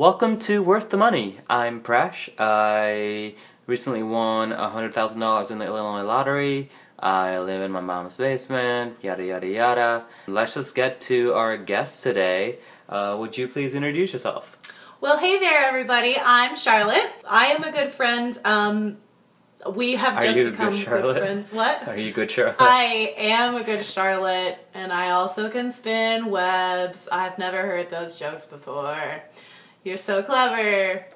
Welcome to Worth the Money. I'm Prash. I recently won $100,000 in the Illinois lottery. I live in my mom's basement, yada yada yada. Let's just get to our guest today. Uh, would you please introduce yourself? Well, hey there, everybody. I'm Charlotte. I am a good friend. Um, we have Are just you become good Charlotte? friends. What? Are you good, Charlotte? I am a good Charlotte, and I also can spin webs. I've never heard those jokes before. You're so clever.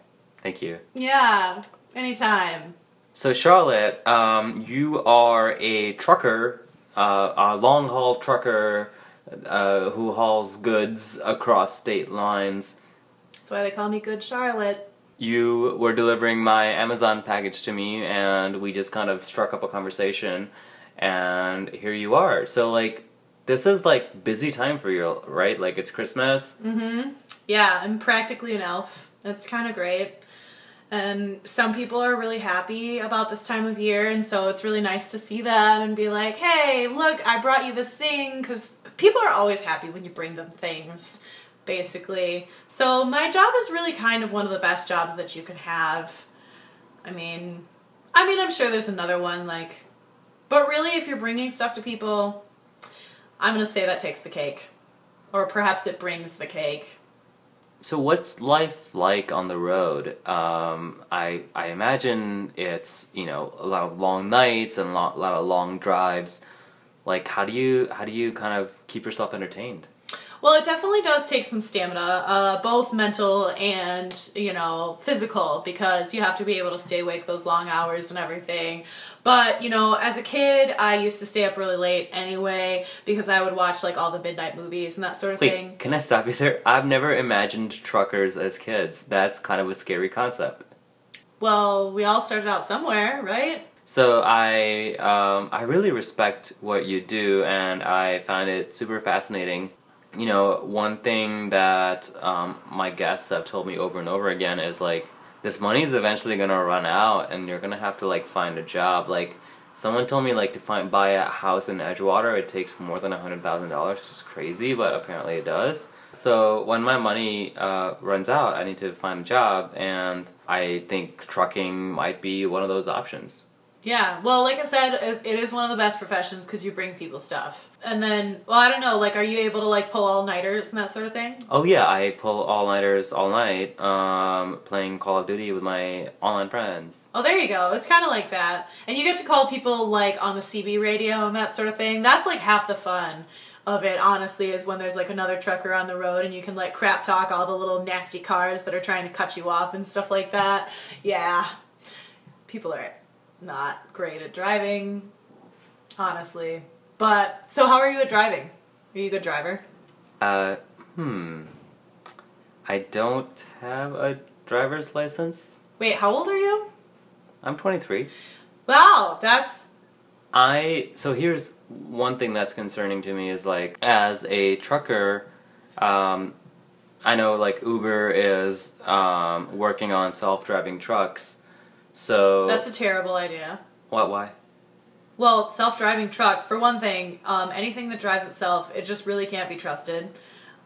Thank you. Yeah, anytime. So, Charlotte, um, you are a trucker, uh, a long haul trucker uh, who hauls goods across state lines. That's why they call me Good Charlotte. You were delivering my Amazon package to me, and we just kind of struck up a conversation, and here you are. So, like, this is like busy time for you, right? Like, it's Christmas. Mm-hmm. Yeah, I'm practically an elf. That's kind of great. And some people are really happy about this time of year, and so it's really nice to see them and be like, hey, look, I brought you this thing, because people are always happy when you bring them things, basically. So my job is really kind of one of the best jobs that you can have. I mean, I mean, I'm sure there's another one, like, but really, if you're bringing stuff to people, I'm gonna say that takes the cake. Or perhaps it brings the cake. So, what's life like on the road? Um, I I imagine it's you know a lot of long nights and a lot, lot of long drives. Like, how do you how do you kind of keep yourself entertained? Well, it definitely does take some stamina, uh, both mental and, you know, physical, because you have to be able to stay awake those long hours and everything. But, you know, as a kid, I used to stay up really late anyway, because I would watch, like, all the midnight movies and that sort of Wait, thing. can I stop you there? I've never imagined truckers as kids. That's kind of a scary concept. Well, we all started out somewhere, right? So I um, I really respect what you do, and I find it super fascinating. You know, one thing that um, my guests have told me over and over again is like this money is eventually gonna run out, and you're gonna have to like find a job. Like someone told me like to find buy a house in Edgewater, it takes more than a hundred thousand dollars. It's just crazy, but apparently it does. So when my money uh, runs out, I need to find a job, and I think trucking might be one of those options. Yeah, well, like I said, it is one of the best professions because you bring people stuff. And then, well, I don't know, like, are you able to, like, pull all nighters and that sort of thing? Oh yeah, I pull all nighters all night, um, playing Call of Duty with my online friends. Oh, there you go. It's kind of like that. And you get to call people, like, on the CB radio and that sort of thing. That's, like, half the fun of it, honestly, is when there's, like, another trucker on the road and you can, like, crap talk all the little nasty cars that are trying to cut you off and stuff like that. Yeah. People are not great at driving, honestly. But, so how are you at driving? Are you a good driver? Uh, hmm. I don't have a driver's license. Wait, how old are you? I'm 23. Wow, that's I so here's one thing that's concerning to me is like as a trucker, um, I know like Uber is um, working on self-driving trucks. So that's a terrible idea. what? Why? Well, self-driving trucks, for one thing, um, anything that drives itself, it just really can't be trusted.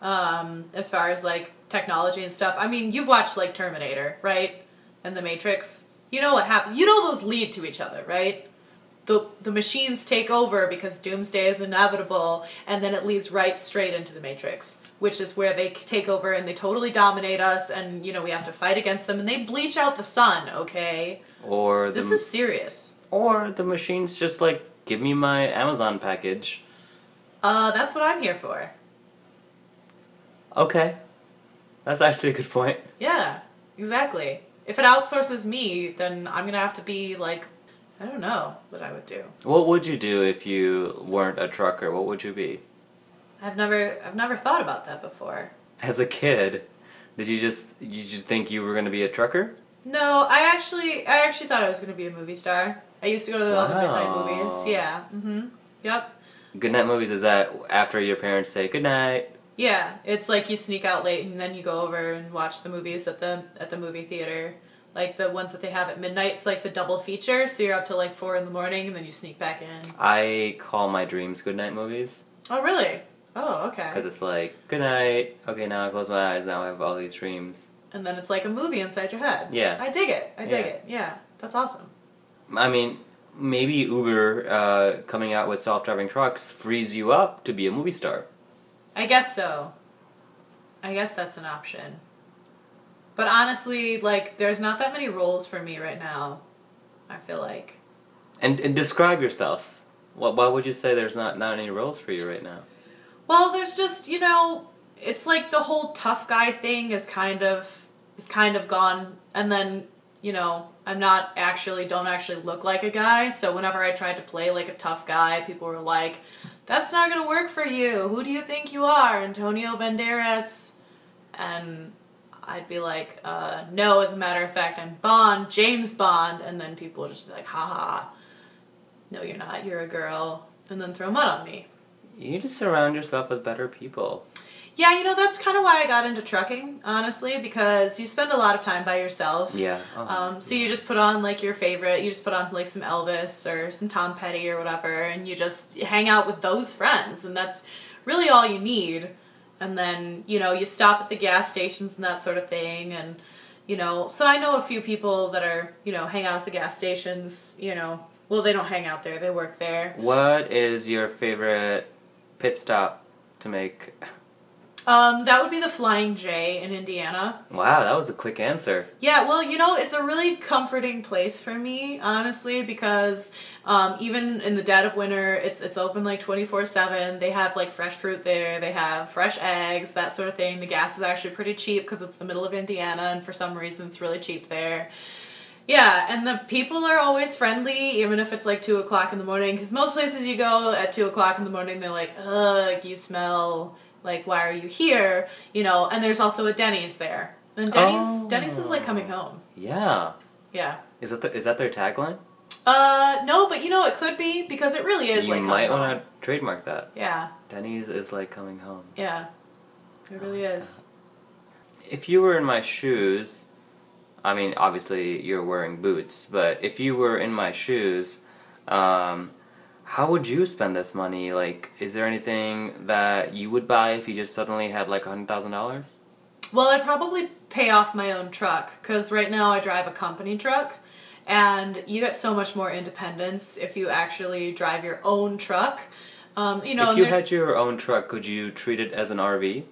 Um, as far as like technology and stuff. I mean, you've watched like Terminator, right? And The Matrix. You know what happens. You know those lead to each other, right? The the machines take over because doomsday is inevitable, and then it leads right straight into the Matrix, which is where they take over and they totally dominate us, and you know we have to fight against them, and they bleach out the sun. Okay, Or the this is serious. or the machines just like give me my Amazon package. Uh, that's what I'm here for. Okay, that's actually a good point. Yeah, exactly. If it outsources me, then I'm gonna have to be like, I don't know what I would do. What would you do if you weren't a trucker? What would you be? I've never, I've never thought about that before. As a kid, did you just did you just think you were going to be a trucker? No, I actually, I actually thought I was gonna be a movie star. I used to go to all the midnight movies. Yeah. Mm-hmm. Yep. Goodnight movies is that after your parents say goodnight. Yeah, it's like you sneak out late and then you go over and watch the movies at the at the movie theater. Like the ones that they have at midnight, it's like the double feature, so you're up till like four in the morning and then you sneak back in. I call my dreams goodnight movies Oh really? Oh, okay. because it's like goodnight. Okay, now I close my eyes. Now I have all these dreams. and then it's like a movie inside your head. Yeah. I dig it. I dig Yeah. it. Yeah, that's awesome. I mean, maybe Uber uh, coming out with self-driving trucks frees you up to be a movie star. I guess so. I guess that's an option. But honestly, like, there's not that many roles for me right now. I feel like. And, and describe yourself. Why, why would you say there's not, not any roles for you right now? Well, there's just you know, it's like the whole tough guy thing is kind of is kind of gone, and then you know, I'm not actually don't actually look like a guy. So whenever I tried to play like a tough guy, people were like, "That's not gonna work for you. Who do you think you are, Antonio Banderas?" And I'd be like, uh, "No, as a matter of fact, I'm Bond, James Bond," and then people would just be like, "Ha ha." No, you're not. You're a girl, and then throw mud on me. You need to surround yourself with better people. Yeah, you know, that's kind of why I got into trucking, honestly, because you spend a lot of time by yourself. Yeah. uh-huh. Um, so you just put on like your favorite, you just put on like some Elvis or some Tom Petty or whatever, and you just hang out with those friends, and that's really all you need. And then, you know, you stop at the gas stations and that sort of thing, and, you know, so I know a few people that are, you know, hang out at the gas stations, you know, well, they don't hang out there, they work there. What is your favorite pit stop to make? Um, that would be the Flying J in Indiana. Wow, that was a quick answer. Yeah, well, you know, it's a really comforting place for me, honestly, because um, even in the dead of winter, it's it's open like twenty four seven. They have like fresh fruit there. They have fresh eggs, that sort of thing. The gas is actually pretty cheap because it's the middle of Indiana, and for some reason, it's really cheap there. Yeah, and the people are always friendly, even if it's like two o'clock in the morning. Because most places you go at two o'clock in the morning, they're like, "Ugh, you smell." Like, why are you here? You know, and there's also a Denny's there. And Denny's, Oh. Denny's is like coming home. Yeah. Yeah. Is that the, is that their tagline? Uh, no, but you know it could be because it really is you like might want to trademark that. Yeah, Denny's is like coming home. yeah, it really Oh, is. If you were in my shoes, I mean, obviously you're wearing boots, but if you were in my shoes, um, how would you spend this money? Like, is there anything that you would buy if you just suddenly had like a hundred thousand dollars? Well, I'd probably pay off my own truck because right now I drive a company truck, and you get so much more independence if you actually drive your own truck. Um, you know, if you had your own truck, could you treat it as an RV?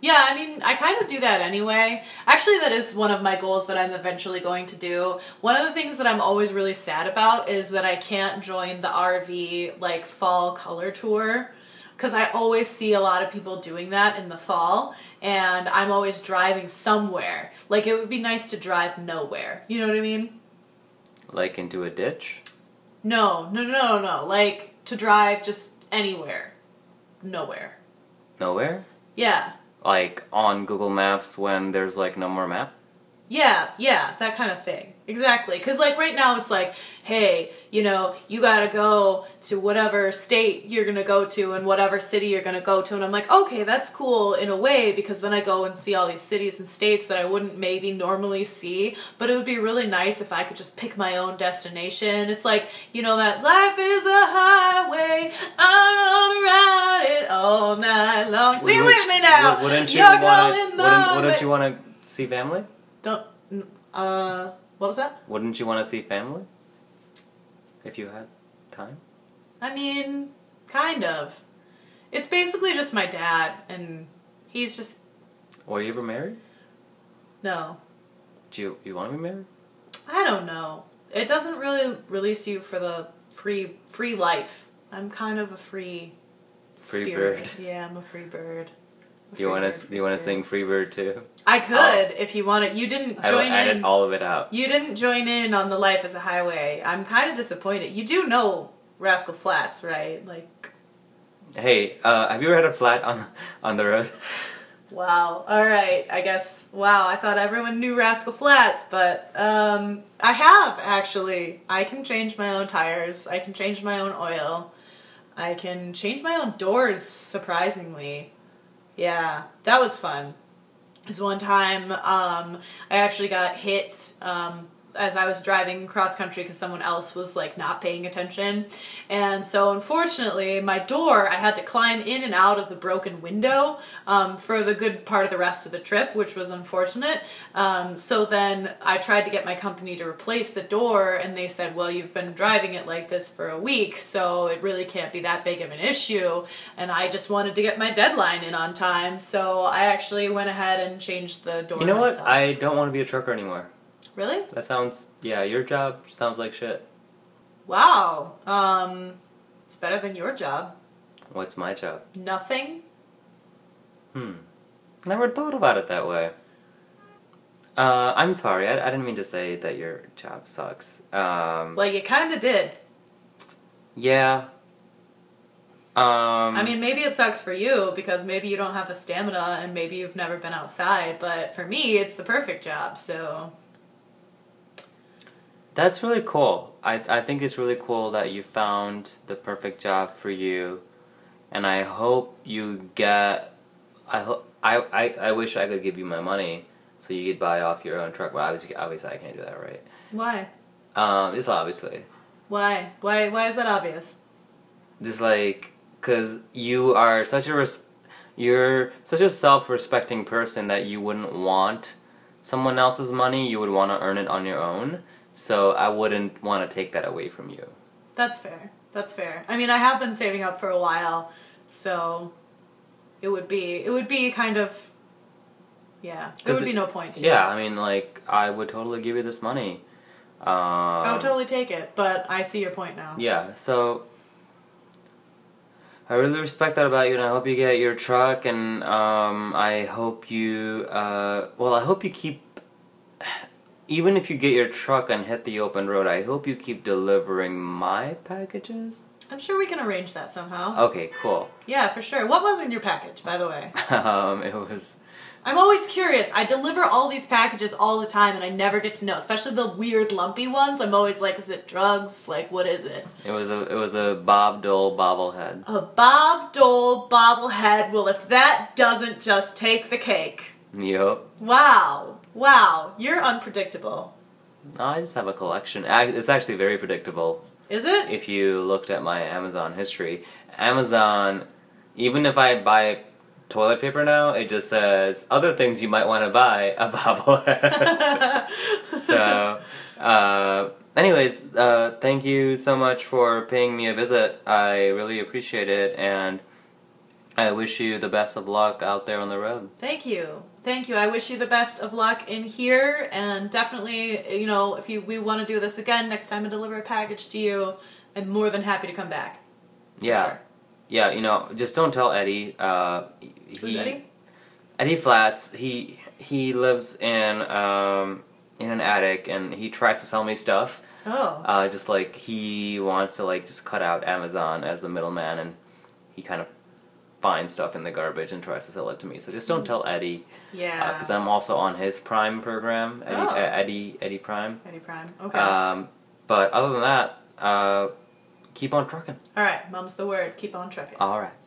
Yeah, I mean, I kind of do that anyway. Actually, that is one of my goals that I'm eventually going to do. One of the things that I'm always really sad about is that I can't join the RV like fall color tour because I always see a lot of people doing that in the fall and I'm always driving somewhere. Like it would be nice to drive nowhere. You know what I mean? Like into a ditch? No, no, no, no, no. Like to drive just anywhere. Nowhere. Nowhere? Yeah. Like on Google Maps when there's like no more map? Yeah, yeah, that kind of thing. Exactly. Because, like, right now it's like, hey, you know, you gotta go to whatever state you're gonna go to and whatever city you're gonna go to. And I'm like, okay, that's cool in a way because then I go and see all these cities and states that I wouldn't maybe normally see. But it would be really nice if I could just pick my own destination. It's like, you know, that life is a highway, I'm ride it all night long. Sing Would- with me now. would- Wouldn't you want to? Wouldn't, wouldn't you want to see family? Don't. Uh, what was that? Wouldn't you want to see family? If you had time? I mean, kind of. It's basically just my dad, and he's just Were you ever married? no. Do you you want to be married? I don't know. It doesn't really release you for the free free life. I'm kind of a free Free spirit. bird. Yeah, I'm a free bird. You want to you want to sing Freebird too? I could if you wanted. You didn't I will join edit in. all of it out. You didn't join in on the Life as a Highway. I'm kind of disappointed. You do know Rascal Flatts, right? Like Hey, uh, have you ever had a flat on on the road? Wow. All right. I guess. Wow. I thought everyone knew Rascal Flatts, but um, I have actually. I can change my own tires. I can change my own oil. I can change my own doors. Surprisingly, yeah, that was fun. This one time, um, I actually got hit um, as I was driving cross country because someone else was like not paying attention. And so, unfortunately, my door, I had to climb in and out of the broken window um, for the good part of the rest of the trip, which was unfortunate. Um, so then I tried to get my company to replace the door, and they said, Well, you've been driving it like this for a week, so it really can't be that big of an issue. And I just wanted to get my deadline in on time, so I actually went ahead and changed the door. You know myself. what? I don't want to be a trucker anymore. Really? That sounds yeah. Your job sounds like shit. Wow. Um, it's better than your job. What's my job? Nothing. Hmm. Never thought about it that way. Uh, I'm sorry. I, I didn't mean to say that your job sucks. Um, Like you kind of did. yeah. Um, I mean, maybe it sucks for you because maybe you don't have the stamina and maybe you've never been outside. But for me, it's the perfect job. So That's really cool. I, I think it's really cool that you found the perfect job for you, and I hope you get. I hope I, I, I wish I could give you my money so you could buy off your own truck, but obviously obviously I can't do that, right? why? Um, just obviously, Why? Why? Why is that obvious? just like because you are such a res- you're such a self-respecting person that you wouldn't want someone else's money. You would want to earn it on your own. So I wouldn't want to take that away from you. That's fair. That's fair. I mean, I have been saving up for a while, so it would be it would be kind of yeah. There would be no point. To Yeah, it. I mean, like, I would totally give you this money. Um, I would totally take it, but I see your point now. Yeah, so I really respect that about you, and I hope you get your truck, and um, I hope you, uh, well, I hope you keep, even if you get your truck and hit the open road, I hope you keep delivering my packages. I'm sure we can arrange that somehow. Okay, cool. Yeah, for sure. What was in your package, by the way? um, it was, I'm always curious. I deliver all these packages all the time and I never get to know, especially the weird lumpy ones. I'm always like, is it drugs? Like, what is it? it was a, it was a Bob Dole bobblehead. A Bob Dole bobblehead. Well, if that doesn't just take the cake. Yep. Wow. Wow. You're unpredictable. I just have a collection. It's actually very predictable. Is it? if you looked at my Amazon history, Amazon, even if I buy toilet paper now, it just says other things you might want to buy a bobblehead. so, uh, anyways, uh, thank you so much for paying me a visit. I really appreciate it, and I wish you the best of luck out there on the road. Thank you. Thank you. I wish you the best of luck in here and definitely, you know, if you we want to do this again next time I deliver a package to you, I'm more than happy to come back. Yeah. Sure. Yeah, you know, just don't tell Eddie. Uh, Who's he- Eddie? Eddie Flats, he he lives in um in an attic and he tries to sell me stuff. Oh. Uh, just like he wants to like just cut out Amazon as the middleman and he kind of finds stuff in the garbage and tries to sell it to me. So just don't tell Eddie yeah. because I'm also on his Prime program, Eddie Oh. uh, Eddie, Eddie Prime. Eddie Prime. Okay. Um, but other than that, uh, keep on trucking. All right. Mom's the word. Keep on trucking. All right.